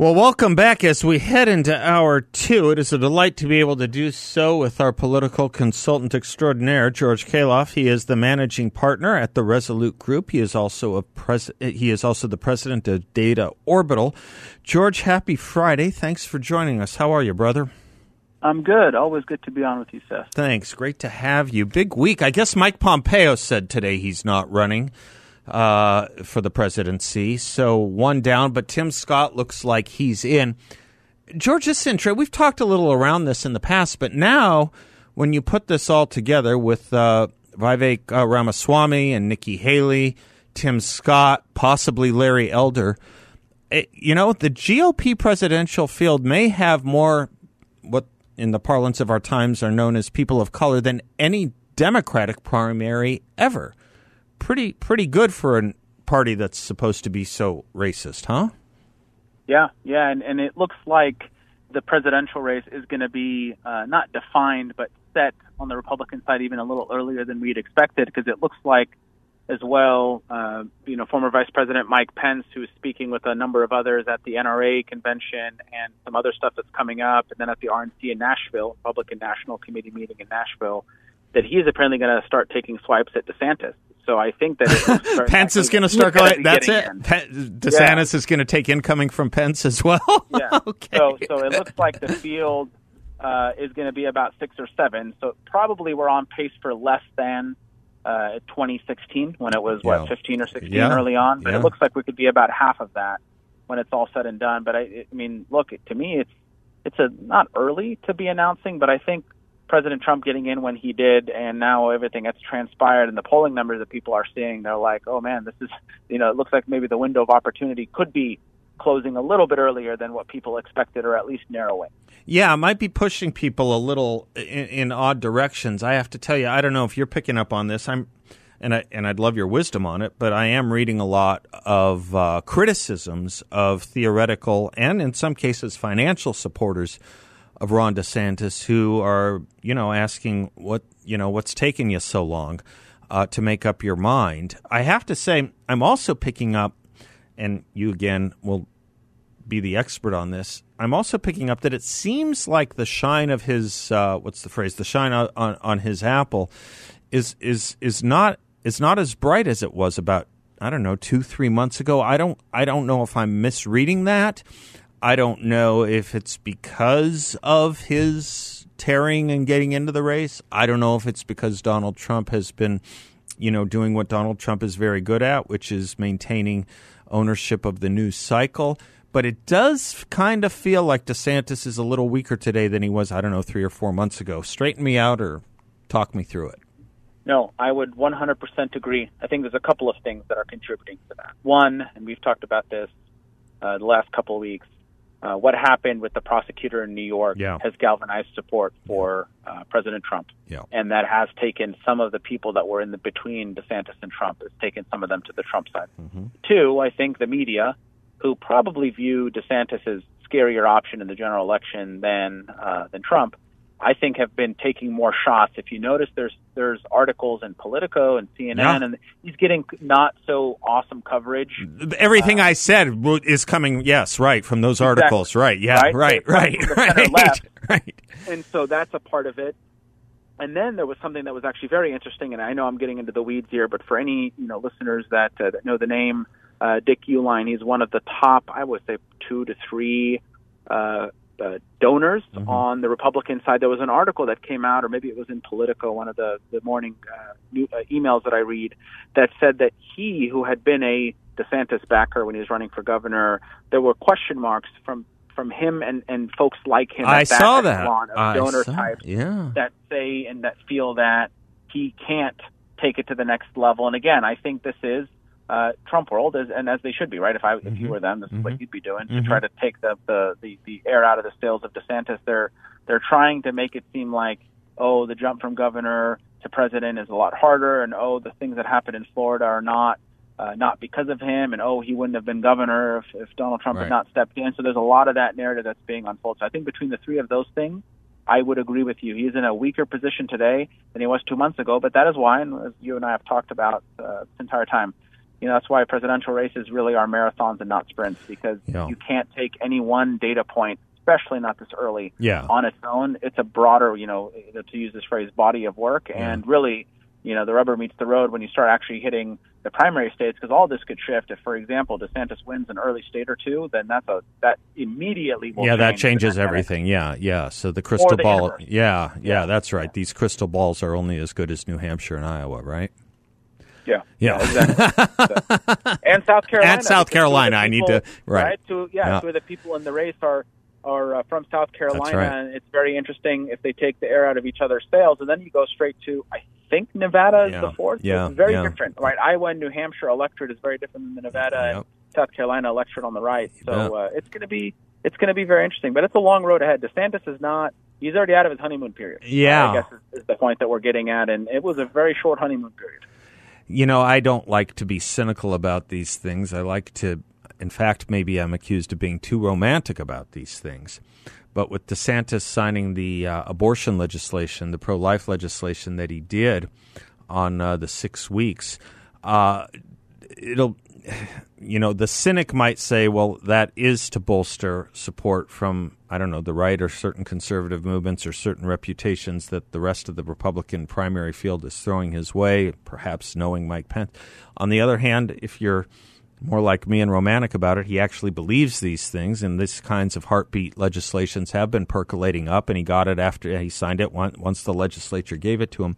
Well, welcome back as we head into hour two. It is a delight to be able to do so with our political consultant extraordinaire, George Khalaf. He is the managing partner at the Resolute Group. He is also a pres- he is also the president of Data Orbital. George, happy Friday. Thanks for joining us. How are you, brother? I'm good. Always good to be on with you, Seth. Thanks. Great to have you. Big week. I guess Mike Pompeo said today he's not running uh, for the presidency. So one down, but Tim Scott looks like he's in. Georgia this intro, we've talked a little around this in the past, but now when you put this all together with uh, Vivek uh, Ramaswamy and Nikki Haley, Tim Scott, possibly Larry Elder, it, you know, the GOP presidential field may have more what in the parlance of our times are known as people of color than any Democratic primary ever pretty pretty good for a party that's supposed to be so racist, huh? Yeah, yeah, and, and it looks like the presidential race is going to be uh, not defined, but set on the Republican side even a little earlier than we'd expected, because it looks like, as well, uh, you know, former Vice President Mike Pence, who's speaking with a number of others at the NRA convention and some other stuff that's coming up, and then at the RNC in Nashville, Republican National Committee meeting in Nashville, that he's apparently going to start taking swipes at DeSantis. So I think that Pence is going to start going. That's it. DeSantis yeah. is going to take incoming from Pence as well. yeah. okay. So so it looks like the field uh, is going to be about six or seven. So probably we're on pace for less than uh, 2016 when it was what 15 or 16 yeah. early on. But yeah. it looks like we could be about half of that when it's all said and done. But I, I mean, look to me, it's it's a not early to be announcing, but I think President Trump getting in when he did, and now everything that's transpired and the polling numbers that people are seeing, they're like, oh man, this is, you know, it looks like maybe the window of opportunity could be closing a little bit earlier than what people expected, or at least narrowing. Yeah, it might be pushing people a little in, in odd directions. I have to tell you, I don't know if you're picking up on this. I'm, and I and I'd love your wisdom on it, but I am reading a lot of uh, criticisms of theoretical and, in some cases, financial supporters of Ron DeSantis who are, you know, asking what, you know, what's taking you so long uh, to make up your mind. I have to say, I'm also picking up, and you again will be the expert on this. I'm also picking up that it seems like the shine of his, uh, what's the phrase, the shine on, on, on his apple is is is not is not as bright as it was about I don't know two three months ago. I don't I don't know if I'm misreading that. I don't know if it's because of his tearing and getting into the race. I don't know if it's because Donald Trump has been, you know, doing what Donald Trump is very good at, which is maintaining ownership of the news cycle. But it does kind of feel like DeSantis is a little weaker today than he was, I don't know, three or four months ago. Straighten me out or talk me through it. No, I would 100% agree. I think there's a couple of things that are contributing to that. One, and we've talked about this uh, the last couple of weeks, uh, what happened with the prosecutor in New York yeah. has galvanized support for uh, President Trump, yeah. and that has taken some of the people that were in the between DeSantis and Trump has taken some of them to the Trump side. Mm-hmm. Two, I think the media, who probably view DeSantis as scarier option in the general election than uh, than Trump, I think have been taking more shots. If you notice, there's there's articles in Politico and CNN, yeah. and he's getting not so awesome coverage. Everything uh, I said is coming, yes, right from those exactly. articles, right? Yeah, right, right, right, right, left. right. And so that's a part of it. And then there was something that was actually very interesting, and I know I'm getting into the weeds here, but for any you know listeners that, uh, that know the name uh, Dick Uihlein, he's one of the top, I would say, two to three. Uh, uh, donors mm-hmm. on the Republican side. There was an article that came out, or maybe it was in Politico, one of the the morning uh, new, uh, emails that I read, that said that he, who had been a DeSantis backer when he was running for governor, there were question marks from from him and and folks like him. I saw that of I donor saw, types yeah. that say and that feel that he can't take it to the next level. And again, I think this is uh, Trump world, is, and as they should be, right? If I if mm-hmm. you were them, this mm-hmm. is what you'd be doing mm-hmm. to try to take the, the the the air out of the sails of DeSantis. They're they're trying to make it seem like oh, the jump from governor to president is a lot harder, and oh, the things that happened in Florida are not uh, not because of him, and oh, he wouldn't have been governor if, if Donald Trump right. had not stepped in. So there's a lot of that narrative that's being unfolded. So I think between the three of those things, I would agree with you. He's in a weaker position today than he was two months ago, but that is why, and as you and I have talked about uh, this entire time, you know that's why presidential races really are marathons and not sprints because yeah. you can't take any one data point especially not this early yeah. on its own. It's a broader, you know, to use this phrase, body of work, yeah. and really, you know, the rubber meets the road when you start actually hitting the primary states because all this could shift. If, for example, DeSantis wins an early state or two, then that's a that immediately will yeah that changes everything. Yeah, yeah. So the crystal the ball, yeah, yeah, yeah, that's right. These crystal balls are only as good as New Hampshire and Iowa, right? Yeah. Yeah. exactly. and South Carolina. And South Carolina. People, I need to right. right? To, yeah, yeah. So the people in the race are are uh, from South Carolina, right. and it's very interesting if they take the air out of each other's sails, and then you go straight to I think Nevada is yeah. the fourth. Yeah, it's very yeah. different, right? Iowa and New Hampshire electorate is very different than the Nevada and South Carolina electorate on the right. So uh, it's going to be it's going to be very interesting, but it's a long road ahead. DeSantis is not. He's already out of his honeymoon period. Yeah, I guess is, is the point that we're getting at, and it was a very short honeymoon period. You know, I don't like to be cynical about these things. I like to in fact, maybe I'm accused of being too romantic about these things. But with DeSantis signing the uh, abortion legislation, the pro life legislation that he did on uh, the six weeks, uh, it'll, you know, the cynic might say, well, that is to bolster support from, I don't know, the right or certain conservative movements or certain reputations that the rest of the Republican primary field is throwing his way, perhaps knowing Mike Pence. On the other hand, if you're more like me and romantic about it. He actually believes these things, and these kinds of heartbeat legislations have been percolating up, and he got it after he signed it once the legislature gave it to him.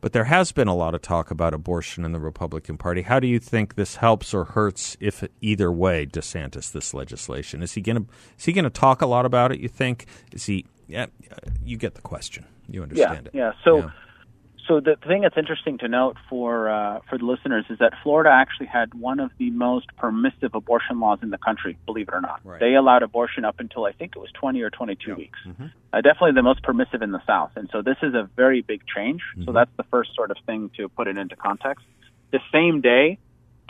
But there has been a lot of talk about abortion in the Republican Party. How do you think this helps or hurts, if either way, DeSantis this legislation? Is he going to is he going to talk a lot about it? You think? Is he? Yeah, you get the question. You understand yeah, it. Yeah. So. Yeah so the thing that's interesting to note for uh, for the listeners is that Florida actually had one of the most permissive abortion laws in the country. Believe it or not, right. they allowed abortion up until I think it was 20 or 22 weeks. Mm-hmm. Uh, definitely the most permissive in the South, and so this is a very big change. Mm-hmm. So that's the first sort of thing to put it into context. The same day,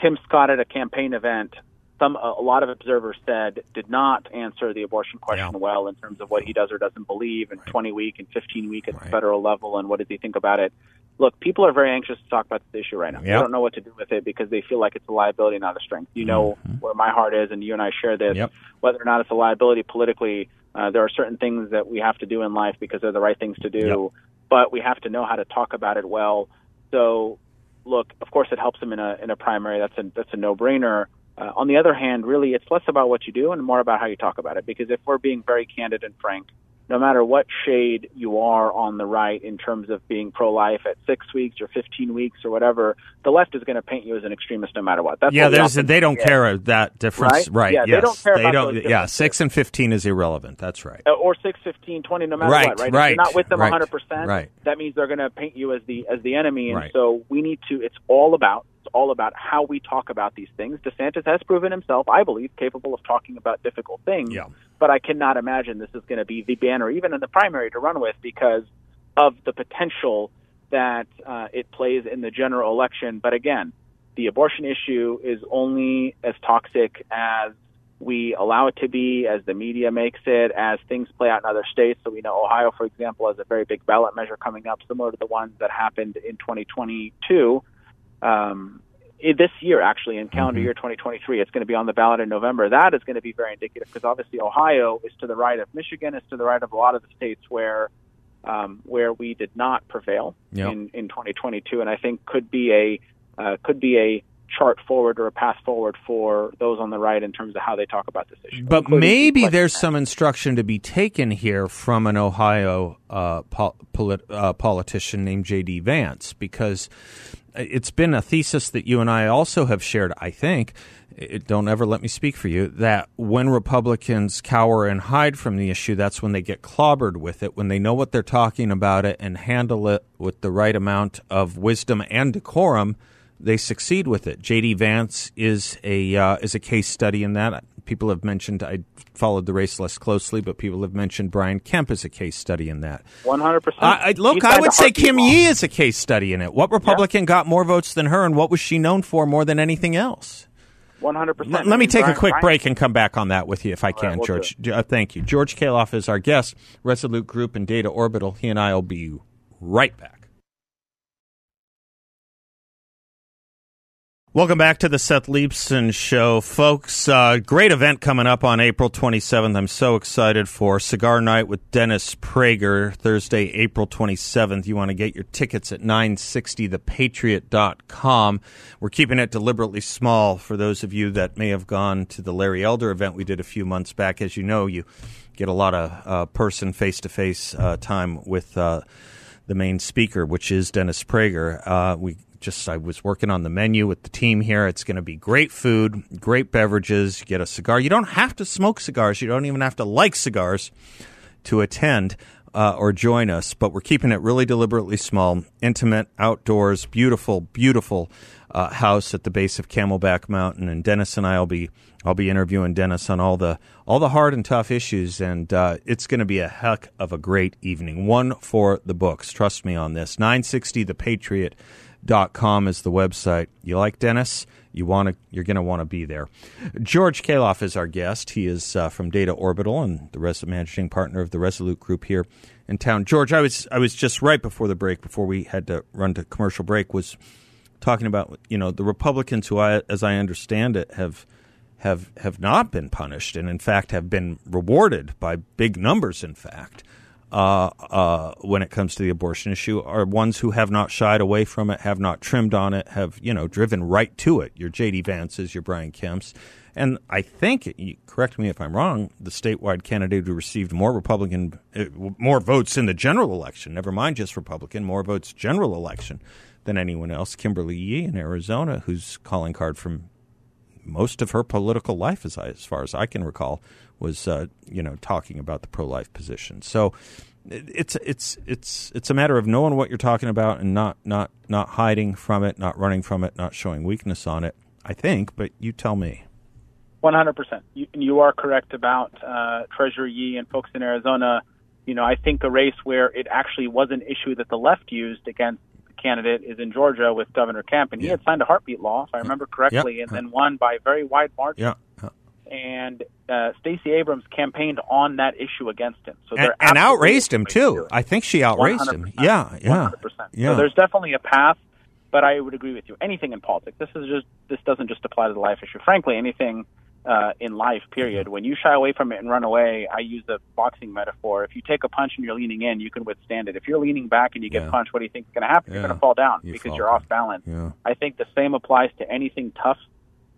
Tim Scott at a campaign event some a lot of observers said did not answer the abortion question yeah. well in terms of what he does or doesn't believe and right. 20 week and 15 week at right. the federal level and what does he think about it. Look, people are very anxious to talk about this issue right now. Yep. They don't know what to do with it because they feel like it's a liability, not a strength. You know mm-hmm. where my heart is, and you and I share this. Yep. Whether or not it's a liability politically, uh, there are certain things that we have to do in life because they're the right things to do, yep. but we have to know how to talk about it well. So, look, of course, it helps them in a in a primary. That's a that's a no brainer. Uh, on the other hand, really, it's less about what you do and more about how you talk about it. Because if we're being very candid and frank, no matter what shade you are on the right in terms of being pro-life at six weeks or 15 weeks or whatever, the left is going to paint you as an extremist no matter what. That's yeah, what there's they don't care that difference, right? right yeah, yes. they don't care they about don't, Yeah, six and 15 is irrelevant. That's right. Uh, or six, 15, 20, no matter right, what, right? Right, if you're not with them right, 100%, right. that means they're going to paint you as the as the enemy, and right. so we need to. It's all about all about how we talk about these things. DeSantis has proven himself, I believe, capable of talking about difficult things. Yeah. But I cannot imagine this is going to be the banner, even in the primary, to run with because of the potential that uh, it plays in the general election. But again, the abortion issue is only as toxic as we allow it to be, as the media makes it, as things play out in other states. So we know Ohio, for example, has a very big ballot measure coming up, similar to the ones that happened in 2022 um, this year, actually, in calendar mm-hmm. year 2023. It's going to be on the ballot in November. That is going to be very indicative because obviously Ohio is to the right of Michigan, is to the right of a lot of the states where um, where we did not prevail yep. in, in 2022, and I think could be a uh, could be a chart forward or a path forward for those on the right in terms of how they talk about this issue. But maybe there's some instruction to be taken here from an Ohio uh, pol- polit- uh, politician named J.D. Vance because it's been a thesis that you and I also have shared, I think. It, don't ever let me speak for you. That when Republicans cower and hide from the issue, that's when they get clobbered with it. When they know what they're talking about it and handle it with the right amount of wisdom and decorum, they succeed with it. J.D. Vance is a uh, is a case study in that. People have mentioned I followed the race less closely, but people have mentioned Brian Kemp as a case study in that. One hundred percent. Look, I would say Kim Yee is a case study in it. What Republican yeah. got more votes than her, and what was she known for more than anything else? One hundred percent. Let me take Brian, a quick Brian. break and come back on that with you if I can, right, we'll George. Uh, thank you. George Khalaf is our guest. Resolute Group and Data Orbital. He and I will be right back. Welcome back to the Seth Leibsohn Show, folks. Uh, great event coming up on April 27th. I'm so excited for Cigar Night with Dennis Prager, Thursday, April 27th. You want to get your tickets at 960thepatriot.com. We're keeping it deliberately small for those of you that may have gone to the Larry Elder event we did a few months back. As you know, you get a lot of uh, person face to face time with uh, the main speaker, which is Dennis Prager. Uh, we just I was working on the menu with the team here. It's going to be great food, great beverages. You get a cigar. You don't have to smoke cigars. You don't even have to like cigars to attend uh, or join us. But we're keeping it really deliberately small, intimate, outdoors, beautiful, beautiful uh, house at the base of Camelback Mountain. And Dennis and I will be I'll be interviewing Dennis on all the all the hard and tough issues, and uh, it's going to be a heck of a great evening. One for the books. Trust me on this. Nine sixty the Patriot dot com is the website. You like Dennis? You want to? You're going to want to be there. George Khalaf is our guest. He is uh, from Data Orbital and the res- managing partner of the Resolute Group here in town. George, I was I was just right before the break, before we had to run to commercial break, was talking about you know the Republicans who, I, as I understand it, have have have not been punished and in fact have been rewarded by big numbers. In fact, uh, uh, when it comes to the abortion issue are ones who have not shied away from it, have not trimmed on it, have you know driven right to it. Your J.D. Vances, your Brian Kemps, and I think correct me if I'm wrong. The statewide candidate who received more Republican, uh, more votes in the general election, never mind just Republican, more votes general election than anyone else. Kimberly Yee in Arizona, whose calling card from most of her political life, as, I, as far as I can recall, was uh, you know talking about the pro life position. So it's it's it's it's a matter of knowing what you're talking about and not not not hiding from it, not running from it, not showing weakness on it. I think, but you tell me. One hundred percent. You are correct about uh, Treasurer Yee and folks in Arizona. You know, I think a race where it actually was an issue that the left used against candidate is in Georgia with Governor Kemp, and he had signed a heartbeat law, if I remember correctly, and then won by a very wide margin. Yeah and uh, Stacey Abrams campaigned on that issue against him. So and, and outraised him too. I think she outraised him. Yeah, yeah, 100%. yeah. So there's definitely a path, but I would agree with you. Anything in politics, this is just this doesn't just apply to the life issue. Frankly, anything uh, in life, period. When you shy away from it and run away, I use the boxing metaphor. If you take a punch and you're leaning in, you can withstand it. If you're leaning back and you get yeah. punched, what do you think is going to happen? Yeah. You're going to fall down you because fall. you're off balance. Yeah. I think the same applies to anything tough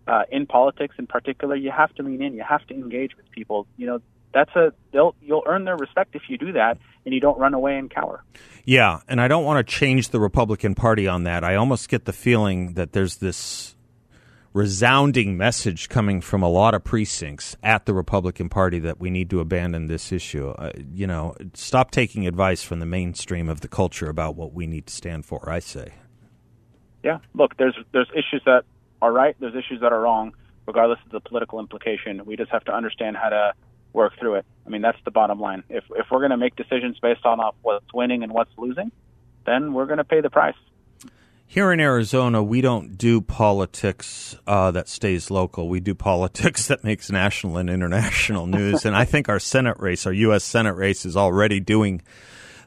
uh, in politics in particular, you have to lean in. You have to engage with people. You know, that's a they'll you'll earn their respect if you do that and you don't run away and cower. Yeah, and I don't want to change the Republican Party on that. I almost get the feeling that there's this resounding message coming from a lot of precincts at the Republican Party that we need to abandon this issue. Uh, you know, stop taking advice from the mainstream of the culture about what we need to stand for. I say. Yeah, look, there's there's issues that are right. There's issues that are wrong, regardless of the political implication. We just have to understand how to work through it. I mean, that's the bottom line. If if we're going to make decisions based on off what's winning and what's losing, then we're going to pay the price. Here in Arizona, we don't do politics uh, that stays local. We do politics that makes national and international news. and I think our Senate race, our U.S. Senate race, is already doing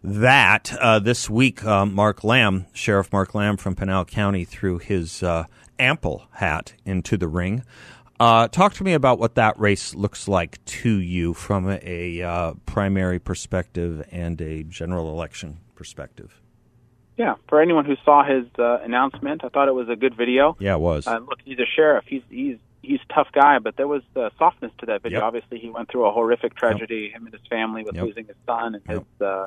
that. Uh, this week, uh, Mark Lamb, Sheriff Mark Lamb from Pinal County, threw his uh, ample hat into the ring. Uh, talk to me about what that race looks like to you from a, uh, primary perspective and a general election perspective. Yeah, for anyone who saw his uh, announcement, I thought it was a good video. Yeah, it was. Uh, look, he's a sheriff. He's he's he's a tough guy, but there was uh, softness to that video. Yep. Obviously, he went through a horrific tragedy, yep. him and his family, with yep. losing his son and his uh,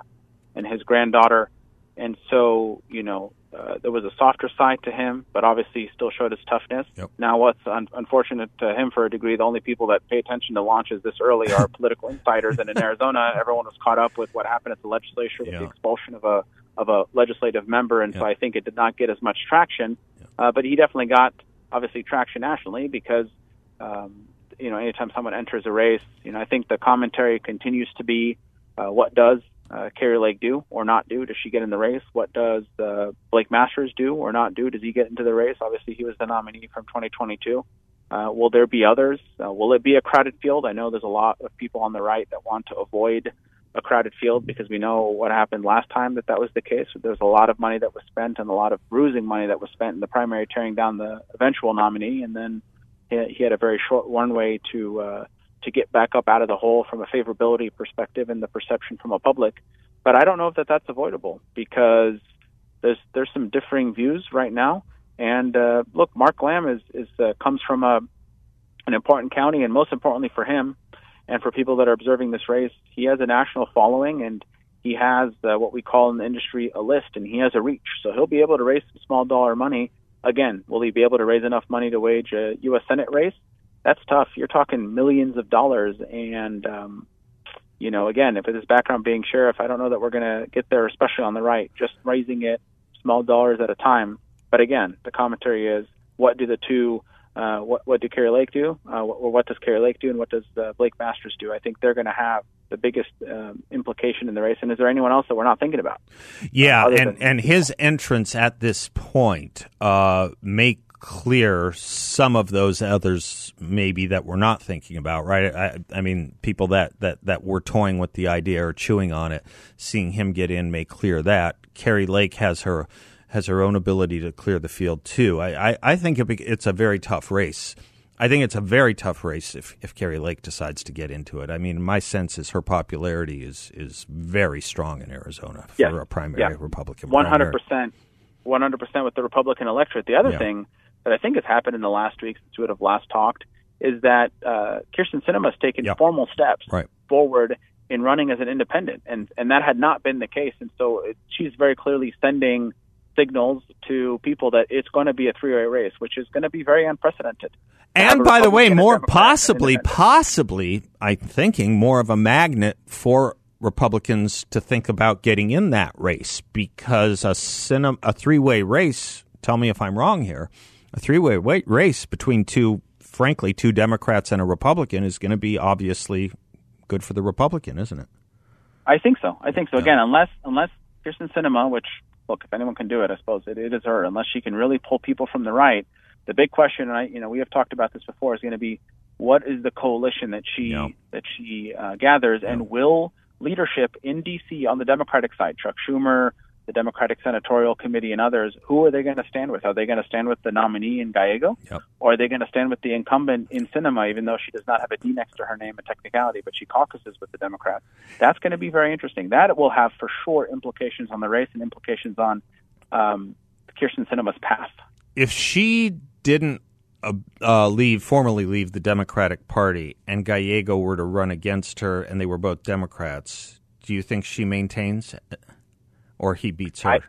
and his granddaughter. And so, you know, uh, there was a softer side to him, but obviously he still showed his toughness. Yep. Now, what's un- unfortunate to him for a degree, the only people that pay attention to launches this early are political insiders. And in Arizona, everyone was caught up with what happened at the legislature with yeah. the expulsion of a of a legislative member, and so I think it did not get as much traction. Uh, but he definitely got obviously traction nationally because um, you know anytime someone enters a race, you know I think the commentary continues to be uh, what does uh, Kari Lake do or not do? Does she get in the race? What does uh, Blake Masters do or not do? Does he get into the race? Obviously, he was the nominee from 2022. Uh, will there be others? Uh, will it be a crowded field? I know there's a lot of people on the right that want to avoid a crowded field because we know what happened last time that that was the case. There's a lot of money that was spent and a lot of bruising money that was spent in the primary, tearing down the eventual nominee, and then he, he had a very short runway to uh, to get back up out of the hole from a favorability perspective and the perception from a public. But I don't know if that that's avoidable because there's there's some differing views right now. And uh, look, Mark Lamb is is uh, comes from a an important county, and most importantly for him, and for people that are observing this race, he has a national following, and he has uh, what we call in the industry a list, and he has a reach. So he'll be able to raise some small dollar money. Again, will he be able to raise enough money to wage a U.S. Senate race? That's tough. You're talking millions of dollars, and um, you know, again, if it is background being sheriff, I don't know that we're going to get there, especially on the right. Just raising it small dollars at a time. But again, the commentary is what do the two uh, what what did Kari Lake do, uh, what, what does Kari Lake do, and what does uh, Blake Masters do? I think they're going to have the biggest um, implication in the race. And is there anyone else that we're not thinking about? Yeah, and than- and his entrance at this point uh, make clear some of those others maybe that we're not thinking about, right? I, I mean, people that, that, that were toying with the idea or chewing on it, seeing him get in may clear that. Kari Lake has her has her own ability to clear the field too. I, I, I think it's a very tough race. I think it's a very tough race if, if Kari Lake decides to get into it. I mean, my sense is her popularity is is very strong in Arizona for yeah. a primary yeah. Republican. One hundred percent, one hundred percent with the Republican electorate. The other yeah. thing that I think has happened in the last week since we would have last talked is that uh, Kyrsten Sinema has taken yep. formal steps right. forward in running as an independent, and and that had not been the case. And so it, she's very clearly sending signals to people that it's going to be a three-way race, which is going to be very unprecedented. And by the way, more possibly, possibly, I'm thinking more of a magnet for Republicans to think about getting in that race because a, Sinem- a three-way race. Tell me if I'm wrong here. A three-way race between two, frankly, two Democrats and a Republican is going to be obviously good for the Republican, isn't it? I think so. I think so. Yeah. Again, unless unless Kyrsten Sinema, which look, if anyone can do it, I suppose it, it is her. Unless she can really pull people from the right, the big question, and I, you know, we have talked about this before, is going to be what is the coalition that she yeah. that she uh, gathers, yeah. and will leadership in D.C. on the Democratic side, Chuck Schumer, the Democratic Senatorial Committee, and others, who are they going to stand with? Are they going to stand with the nominee in Gallego, yep. or are they going to stand with the incumbent in Sinema, even though she does not have a D next to her name, a technicality, but she caucuses with the Democrats? That's going to be very interesting. That will have for sure implications on the race and implications on um, Kyrsten Sinema's path. If she didn't uh, uh, leave, formally leave the Democratic Party, and Gallego were to run against her, and they were both Democrats, do you think she maintains, or he beats her? I,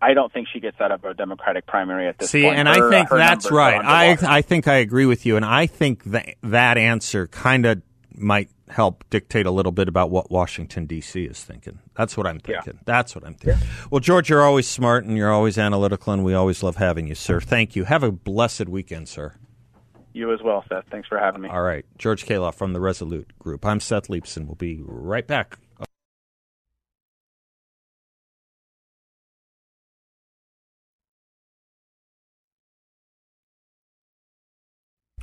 I don't think she gets out of a Democratic primary at this See, point. and her, I think that's right. I I think I agree with you, and I think that that answer kind of might help dictate a little bit about what Washington D.C. is thinking. That's what I'm thinking. Yeah. That's what I'm thinking. Yeah. Well, George, you're always smart and you're always analytical, and we always love having you, sir. Thank you. Have a blessed weekend, sir. You as well, Seth. Thanks for having me. All right, George Khalaf from the Resolute Group. I'm Seth Leibsohn. We'll be right back.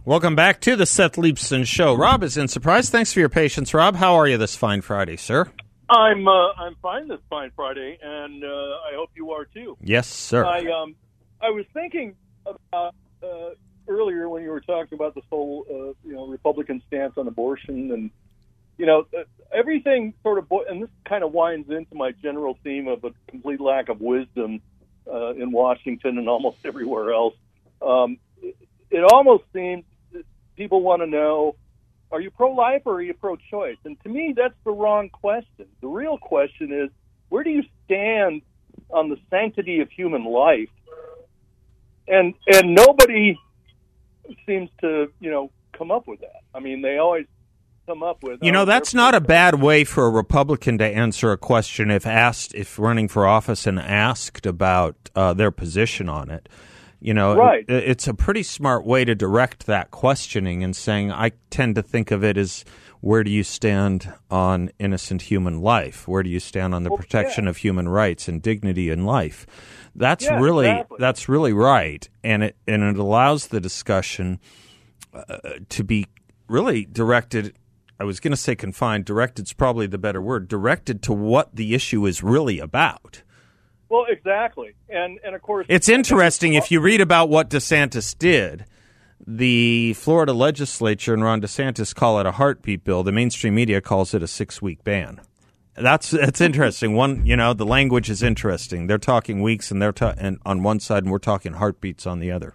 Welcome back to the Seth Leibsohn Show. Rob is in Surprise. Thanks for your patience, Rob. How are you this fine Friday, sir? I'm uh, I'm fine this fine Friday, and uh, I hope you are too. Yes, sir. I um I was thinking about uh, earlier when you were talking about this whole uh, you know Republican stance on abortion, and you know uh, everything sort of and this kind of winds into my general theme of a complete lack of wisdom uh, in Washington and almost everywhere else. Um, it, it almost seems people want to know are you pro life or are you pro choice? And to me, that's the wrong question. The real question is where do you stand on the sanctity of human life? And and nobody seems to you know come up with that. I mean, they always come up with. You know, um, that's not a bad way for a Republican to answer a question if asked, if running for office and asked about uh, their position on it. You know, right. it, it's a pretty smart way to direct that questioning and saying, I tend to think of it as where do you stand on innocent human life? Where do you stand on the well, protection yeah. of human rights and dignity in life? That's yeah, really exactly. that's really right, and it and it allows the discussion uh, to be really directed. I was going to say confined. Directed is probably the better word. Directed to what the issue is really about. Well, exactly, and and of course, it's interesting if you read about what DeSantis did. The Florida legislature and Ron DeSantis call it a heartbeat bill. The mainstream media calls it a six week ban. That's that's interesting. One, you know, the language is interesting. They're talking weeks, and they're ta- and on one side, and we're talking heartbeats on the other.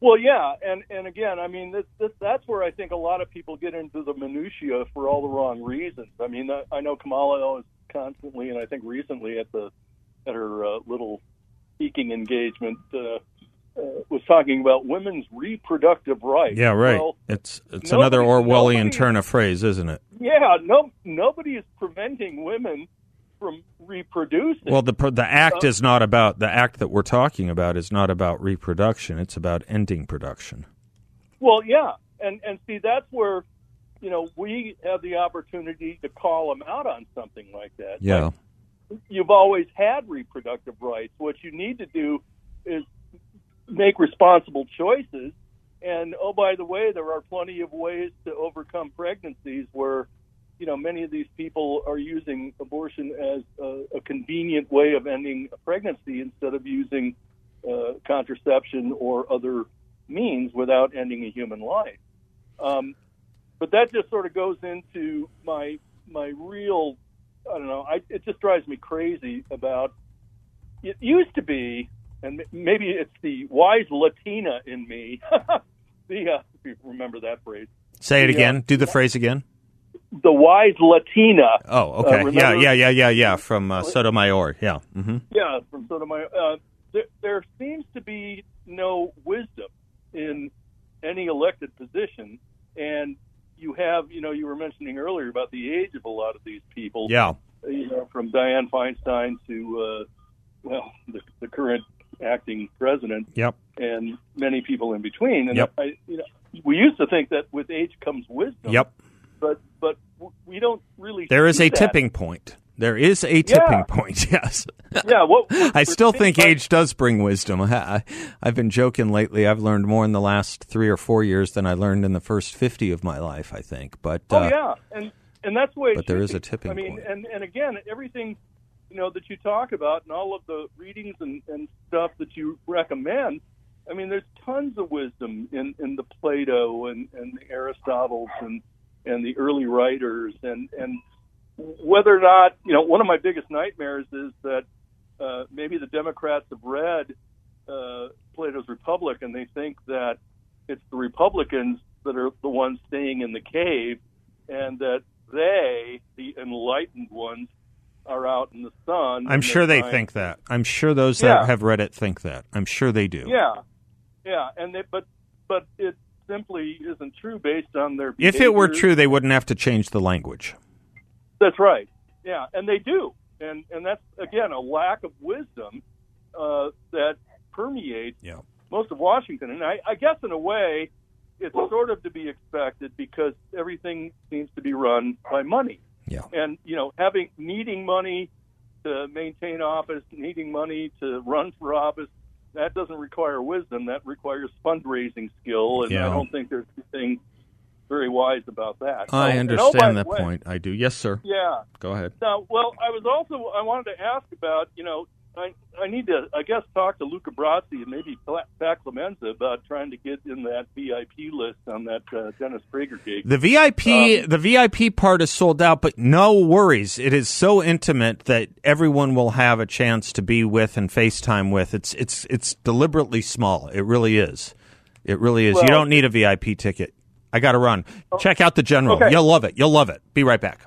Well, yeah, and and again, I mean, this, this, that's where I think a lot of people get into the minutia for all the wrong reasons. I mean, I know Kamala is constantly, and I think recently at the at her uh, little speaking engagement, uh, uh, was talking about women's reproductive rights. Yeah, right. Well, it's it's nobody, another Orwellian nobody, turn of phrase, isn't it? Yeah, no, nobody is preventing women from reproducing. Well, the the act uh, is not about the act that we're talking about is not about reproduction. It's about ending production. Well, yeah, and and see that's where you know we have the opportunity to call them out on something like that. Yeah. Like, you've always had reproductive rights. What you need to do is make responsible choices. And oh, by the way, there are plenty of ways to overcome pregnancies where, you know, many of these people are using abortion as a, a convenient way of ending a pregnancy instead of using uh, contraception or other means without ending a human life. Um, but that just sort of goes into my my real I don't know. I, it just drives me crazy about. It used to be and maybe it's the wise Latina in me. the uh, if you remember that phrase. Say it the, again. Uh, Do the phrase again. The wise Latina. Oh, okay. Uh, yeah, yeah, yeah, yeah, yeah. From uh, Sotomayor. Yeah. Mm-hmm. Yeah, from Sotomayor. Uh, there, there seems to be no wisdom in any elected position, and you have, you know, you were mentioning earlier about the age of a lot of these people. Yeah. You know, from Dianne Feinstein to, uh, well, the, the current acting president. Yep. And many people in between. And yep. I, you know, we used to think that with age comes wisdom. Yep. But but we don't really. There is a that. tipping point. There is a tipping yeah. point. Yes. Yeah. What, I still think age does bring wisdom. I, have been joking lately. I've learned more in the last three or four years than I learned in the first fifty of my life. I think. But oh uh, yeah, and and that's the way. But there is a tipping point. I mean, point. and and again, everything you know that you talk about and all of the readings and, and stuff that you recommend i mean there's tons of wisdom in in the plato and and the aristotle's and and the early writers and and whether or not you know one of my biggest nightmares is that uh, maybe the democrats have read uh, plato's republic and they think that it's the republicans that are the ones staying in the cave and that they the enlightened ones are out in the sun. I'm sure they think that. I'm sure those that yeah. have read it think that. I'm sure they do. Yeah, yeah, and they, but but it simply isn't true based on their. If it were true, they wouldn't have to change the language. That's right. Yeah, and they do, and and that's again a lack of wisdom uh, that permeates yeah. most of Washington, and I, I guess in a way. It's sort of to be expected because everything seems to be run by money. Yeah. And you know, having needing money to maintain office, needing money to run for office, that doesn't require wisdom. That requires fundraising skill, and yeah. I don't think there's anything very wise about that. I oh, understand that way, point. I do. Yes, sir. Yeah. Go ahead. Now, well, I was also I wanted to ask about you know I, I need to, I guess, talk to Luca Brasi and maybe Pat Clemenza about trying to get in that VIP list on that uh, Dennis Prager gig. The VIP, um, the VIP part is sold out, but no worries. It is so intimate that everyone will have a chance to be with and FaceTime with. It's it's it's deliberately small. It really is. It really is. Well, you don't need a VIP ticket. I got to run. Oh, Check out the general. Okay. You'll love it. You'll love it. Be right back.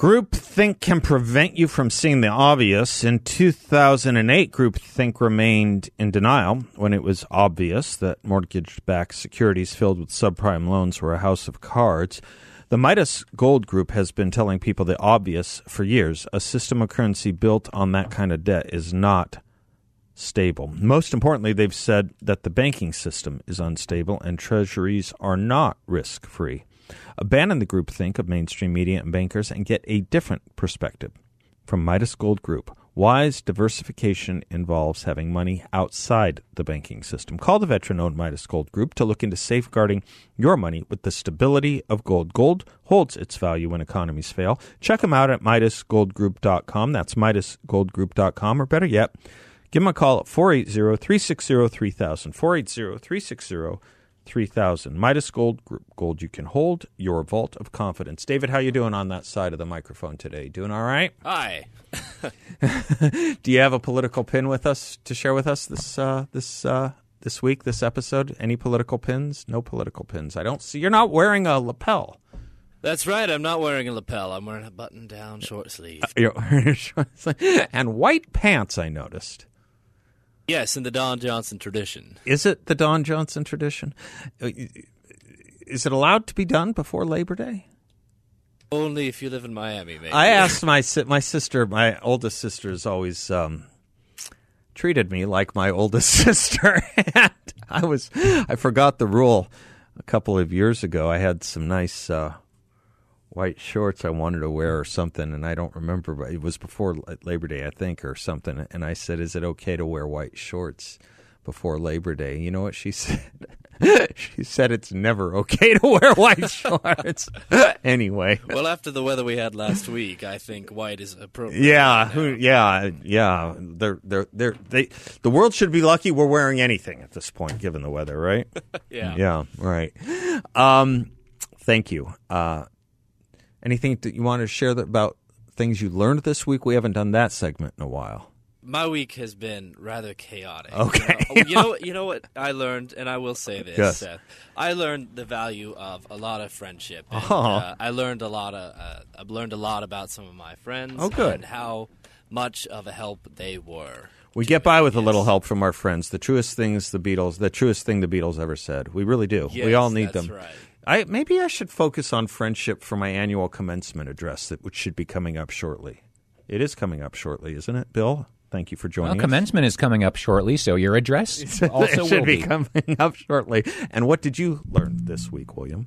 Groupthink can prevent you from seeing the obvious. In 2008, groupthink remained in denial when it was obvious that mortgage backed securities filled with subprime loans were a house of cards. The Midas Gold Group has been telling people the obvious for years. A system of currency built on that kind of debt is not stable. Most importantly, they've said that the banking system is unstable and treasuries are not risk free. Abandon the groupthink of mainstream media and bankers and get a different perspective. From Midas Gold Group, wise diversification involves having money outside the banking system. Call the veteran owned Midas Gold Group to look into safeguarding your money with the stability of gold. Gold holds its value when economies fail. Check them out at MidasGoldGroup.com. That's MidasGoldGroup.com, or better yet, give them a call at 480 360 3000. 480 360 3000 midas gold group gold you can hold your vault of confidence david how you doing on that side of the microphone today doing all right hi do you have a political pin with us to share with us this uh, this uh, this week this episode any political pins no political pins i don't see you're not wearing a lapel that's right. I'm not wearing a lapel. I'm wearing a button-down short sleeve. And white pants. I noticed. Yes, in the Don Johnson tradition. Is it the Don Johnson tradition? Uh, is it allowed to be done before Labor Day? Only if you live in Miami, maybe. I asked my my sister, my oldest sister, has always um, treated me like my oldest sister, and I was I forgot the rule a couple of years ago. I had some nice uh, white shorts I wanted to wear or something, and I don't remember, but it was before Labor Day, I think, or something. And I said, "Is it okay to wear white shorts before Labor Day?" You know what she said? she said it's never okay to wear white shorts. anyway, well, after the weather we had last week, I think white is appropriate. Yeah, who, yeah, yeah. They're, they're, they're, they, the world should be lucky we're wearing anything at this point, given the weather, right? yeah, yeah, right. Um, thank you. Uh, Anything that you want to share about things you learned this week? We haven't done that segment in a while. My week has been rather chaotic. Okay. You know, you know, you know what I learned, and I will say this, yes. Seth. I learned the value of a lot of friendship. And, oh. uh, I learned a lot of. Uh, I've learned a lot about some of my friends. Oh, good. And how much of a help they were. We get by with yes. a little help from our friends. The truest things the Beatles, the truest thing the Beatles ever said. We really do. Yes, we all need them. Right. I maybe I should focus on friendship for my annual commencement address, that which should be coming up shortly. It is coming up shortly, isn't it, Bill? Thank you for joining well, us. Commencement is coming up shortly, so your address also should be. be coming up shortly. And what did you learn this week, William?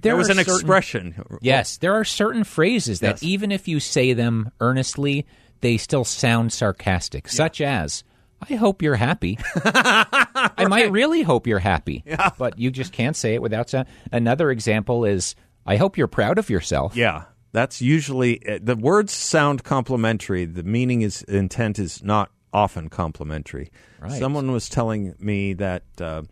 There, there was an certain, expression. Yes, there are certain phrases that yes. even if you say them earnestly, they still sound sarcastic, yeah. such as I hope you're happy. I might really hope you're happy. Yeah. But you just can't say it without sound. Another example is I hope you're proud of yourself. Yeah. That's usually uh, the words sound complimentary. The meaning is intent is not often complimentary. Right. Someone was telling me that uh,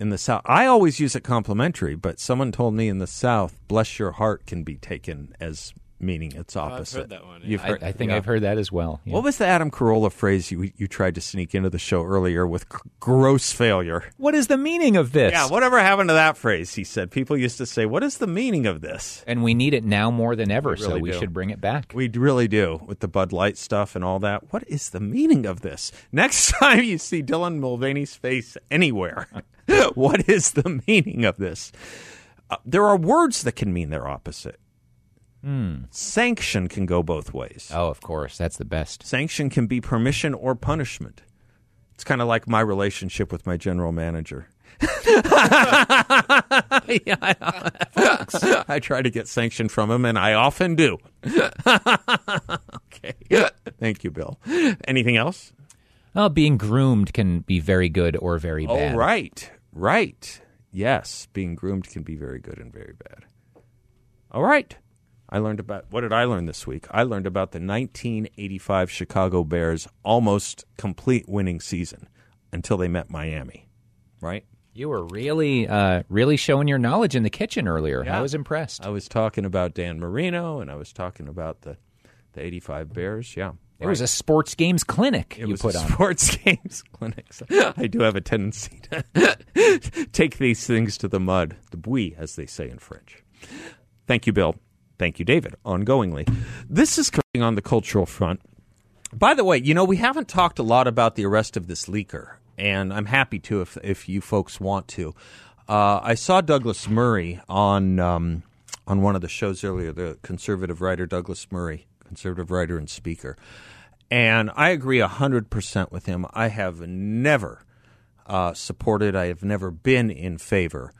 in the South, I always use it complimentary, but someone told me in the South, bless your heart can be taken as meaning its opposite. Oh, I've heard that one. Yeah. Heard, I, I, think yeah. I've heard that as well. Yeah. What was the Adam Carolla phrase you you tried to sneak into the show earlier with gross failure? What is the meaning of this? Yeah, whatever happened to that phrase? He said people used to say, "What is the meaning of this?" And we need it now more than ever, we really so we do. should bring it back. We really do with the Bud Light stuff and all that. What is the meaning of this? Next time you see Dylan Mulvaney's face anywhere, what is the meaning of this? Uh, there are words that can mean their opposite. Mm. Sanction can go both ways. Oh, of course. That's the best. Sanction can be permission or punishment. It's kind of like my relationship with my general manager. yeah, I, I, try to get sanction from him, and I often do. okay. Thank you, Bill. Anything else? Well, being groomed can be very good or very bad. Oh, right. Right. Yes, being groomed can be very good and very bad. All right. I learned about what did I learn this week? I learned about the 1985 Chicago Bears almost complete winning season until they met Miami. Right? You were really, uh, really showing your knowledge in the kitchen earlier. Yeah. I was impressed. I was talking about Dan Marino, and I was talking about the the 85 Bears. Yeah. It right. was a sports games clinic it you put on. Sports games clinic. So I do have a tendency to take these things to the mud, the bouille, as they say in French. Thank you, Bill. Thank you, David, ongoingly. This is coming on the cultural front. By the way, you know, we haven't talked a lot about the arrest of this leaker, and I'm happy to if, if you folks want to. Uh, I saw Douglas Murray on um, on one of the shows earlier, the conservative writer Douglas Murray, conservative writer and speaker. And I agree 100% with him. I have never uh, supported, I have never been in favor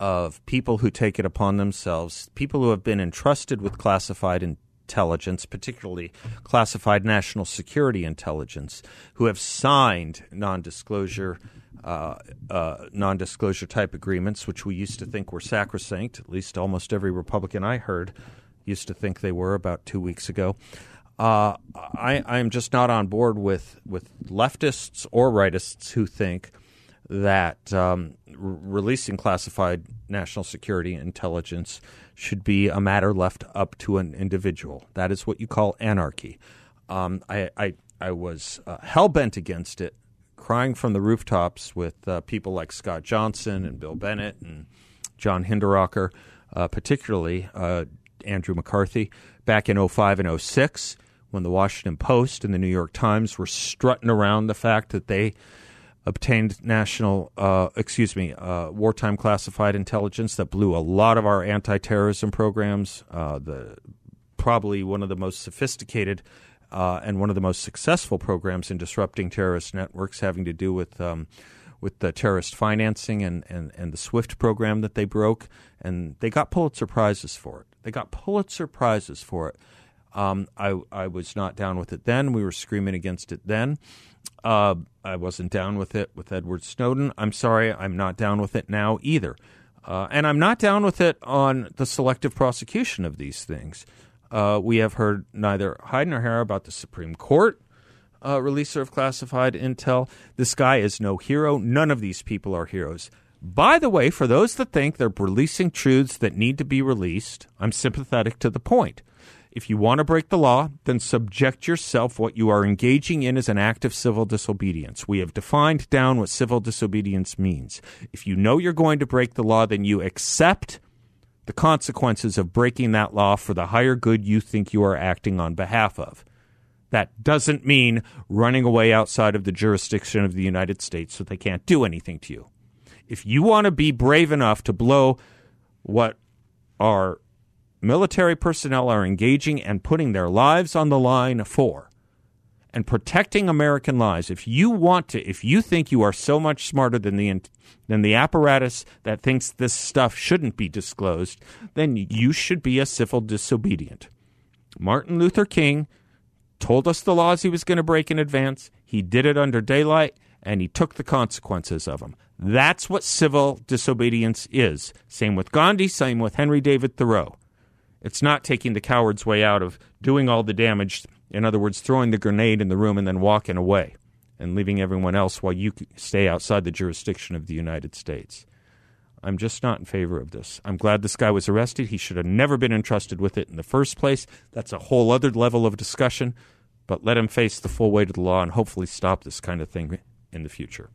of people who take it upon themselves, people who have been entrusted with classified intelligence, particularly classified national security intelligence, who have signed non disclosure. Uh, uh, non-disclosure type agreements, which we used to think were sacrosanct. At least almost every Republican I heard used to think they were about two weeks ago. Uh, I, I'm just not on board with with leftists or rightists who think that um, releasing classified national security intelligence should be a matter left up to an individual. That is what you call anarchy. Um, I, I, I was uh, hell bent against it, crying from the rooftops with uh, people like Scott Johnson and Bill Bennett and John Hinderaker, uh, particularly uh, Andrew McCarthy, back in 05 and 06 when the Washington Post and the New York Times were strutting around the fact that they obtained national, uh, excuse me, uh, wartime classified intelligence that blew a lot of our anti-terrorism programs. Uh, the probably one of the most sophisticated uh, and one of the most successful programs in disrupting terrorist networks, having to do with um, with the terrorist financing and, and, and the SWIFT program that they broke, and they got Pulitzer prizes for it. They got Pulitzer prizes for it. Um, I I was not down with it then. We were screaming against it then. Uh, I wasn't down with it with Edward Snowden. I'm sorry, I'm not down with it now either. Uh, and I'm not down with it on the selective prosecution of these things. Uh, we have heard neither hide nor hair about the Supreme Court uh, releaser of classified intel. This guy is no hero. None of these people are heroes. By the way, for those that think they're releasing truths that need to be released, I'm sympathetic to the point. If you want to break the law, then subject yourself. What you are engaging in is an act of civil disobedience. We have defined down what civil disobedience means. If you know you're going to break the law, then you accept the consequences of breaking that law for the higher good you think you are acting on behalf of. That doesn't mean running away outside of the jurisdiction of the United States so they can't do anything to you. If you want to be brave enough to blow what are military personnel are engaging and putting their lives on the line for and protecting American lives. If you want to, if you think you are so much smarter than the than the apparatus that thinks this stuff shouldn't be disclosed, then you should be a civil disobedient. Martin Luther King told us the laws he was going to break in advance. He did it under daylight and he took the consequences of them. That's what civil disobedience is. Same with Gandhi, same with Henry David Thoreau. It's not taking the coward's way out of doing all the damage. In other words, throwing the grenade in the room and then walking away and leaving everyone else while you stay outside the jurisdiction of the United States. I'm just not in favor of this. I'm glad this guy was arrested. He should have never been entrusted with it in the first place. That's a whole other level of discussion, but let him face the full weight of the law and hopefully stop this kind of thing in the future.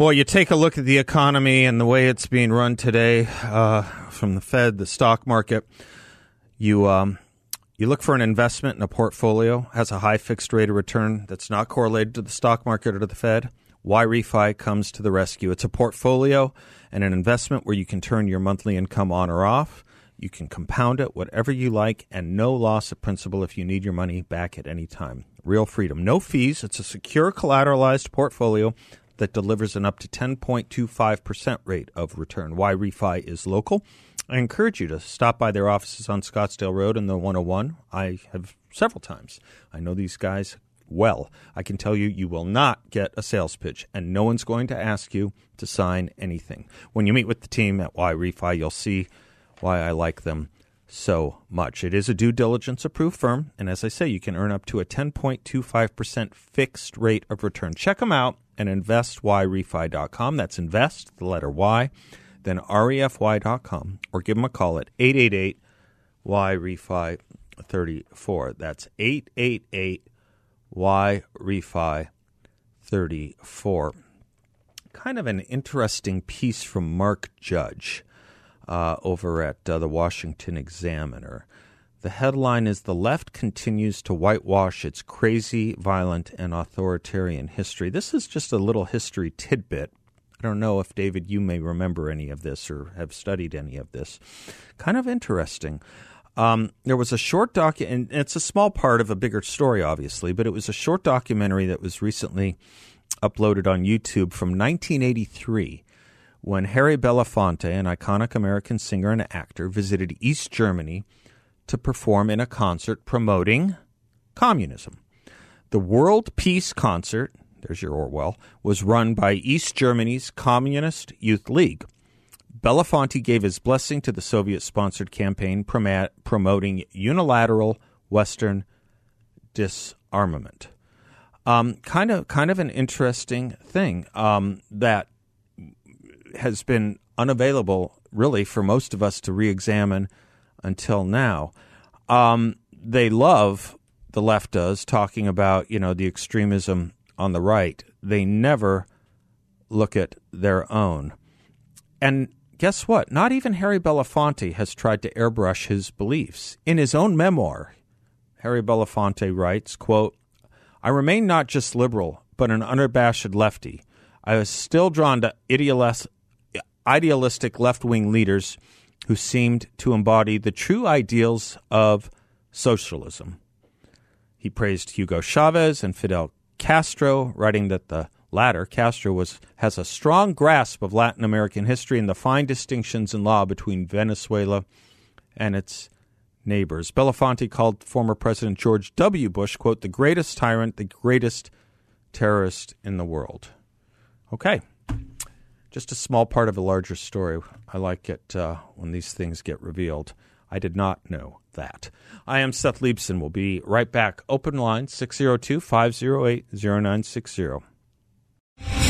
Boy, you take a look at the economy and the way it's being run today uh, from the Fed, the stock market. You um, you look for an investment in a portfolio has a high fixed rate of return that's not correlated to the stock market or to the Fed. YRefy comes to the rescue. It's a portfolio and an investment where you can turn your monthly income on or off. You can compound it whatever you like and no loss of principal if you need your money back at any time. Real freedom. No fees. It's a secure collateralized portfolio that delivers an up to 10.25% rate of return. YRefy is local. I encourage you to stop by their offices on Scottsdale Road in the 101. I have several times. I know these guys well. I can tell you, you will not get a sales pitch, and no one's going to ask you to sign anything. When you meet with the team at YRefy, you'll see why I like them so much. It is a due diligence approved firm, and as I say, you can earn up to a 10.25% fixed rate of return. Check them out and investyrefy.com. That's invest, the letter Y, then refy.com, or give them a call at 888 Y Refi. 34. That's 888 Y Refi 34. Kind of an interesting piece from Mark Judge uh, over at uh, the Washington Examiner. The headline is The Left Continues to Whitewash Its Crazy, Violent, and Authoritarian History. This is just a little history tidbit. I don't know if, David, you may remember any of this or have studied any of this. Kind of interesting. Um, there was a short doc, and it's a small part of a bigger story, obviously, but it was a short documentary that was recently uploaded on YouTube from 1983 when Harry Belafonte, an iconic American singer and actor, visited East Germany to perform in a concert promoting communism. The World Peace Concert, there's your Orwell, was run by East Germany's Communist Youth League. Belafonte gave his blessing to the Soviet sponsored campaign promoting unilateral Western disarmament. Um, kind of, kind of an interesting thing um, that has been unavailable, really, for most of us to re-examine until now. Um, they love the left does talking about you know the extremism on the right. They never look at their own, and guess what? Not even Harry Belafonte has tried to airbrush his beliefs. In his own memoir, Harry Belafonte writes, quote, I remain not just liberal, but an unabashed lefty. I was still drawn to idealistic left wing leaders who seemed to embody the true ideals of socialism. He praised Hugo Chavez and Fidel Castro, writing that the latter, Castro, was, has a strong grasp of Latin American history and the fine distinctions in law between Venezuela and its neighbors. Belafonte called former President George W. Bush, quote, the greatest tyrant, the greatest terrorist in the world. Okay. Just a small part of a larger story. I like it uh, when these things get revealed. I did not know that. I am Seth Leibsohn. We'll be right back. Open line 602 508 0960.